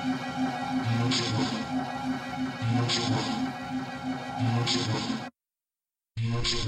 Thank you.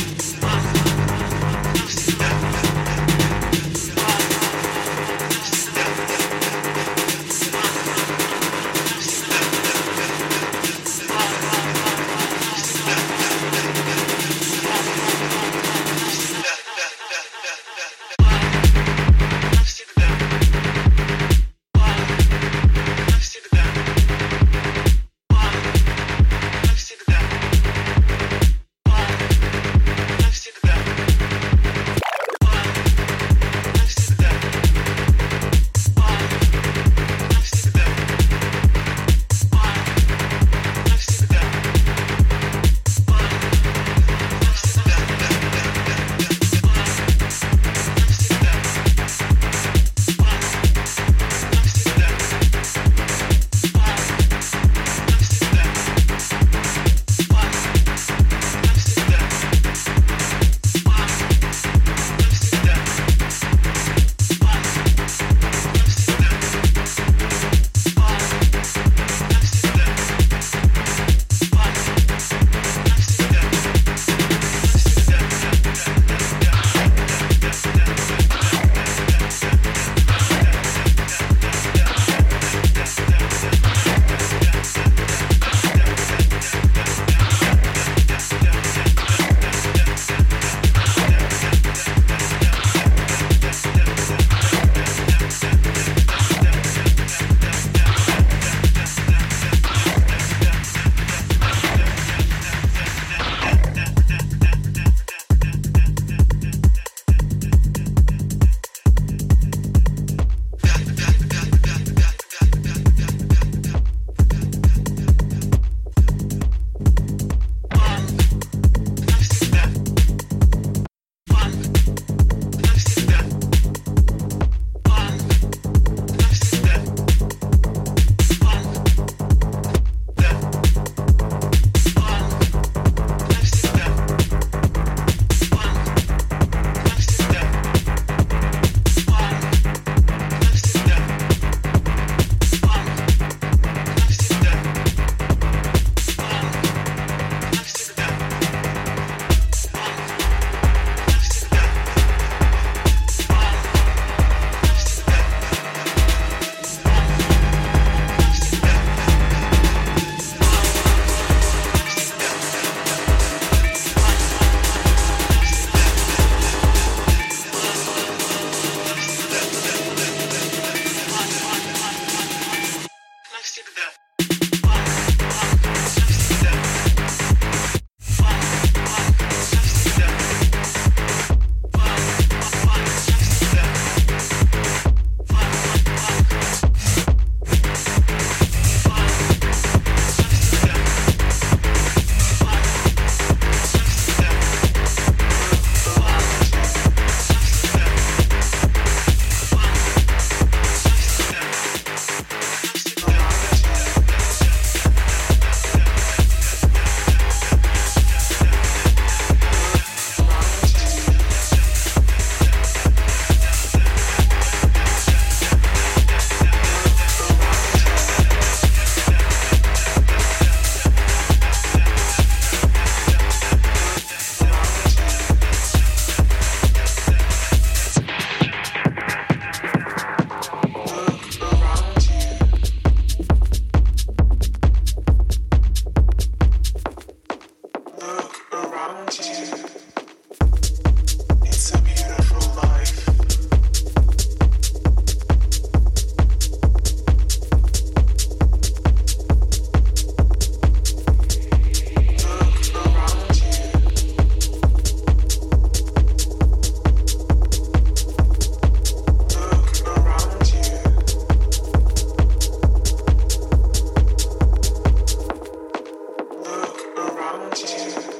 night. Thank you.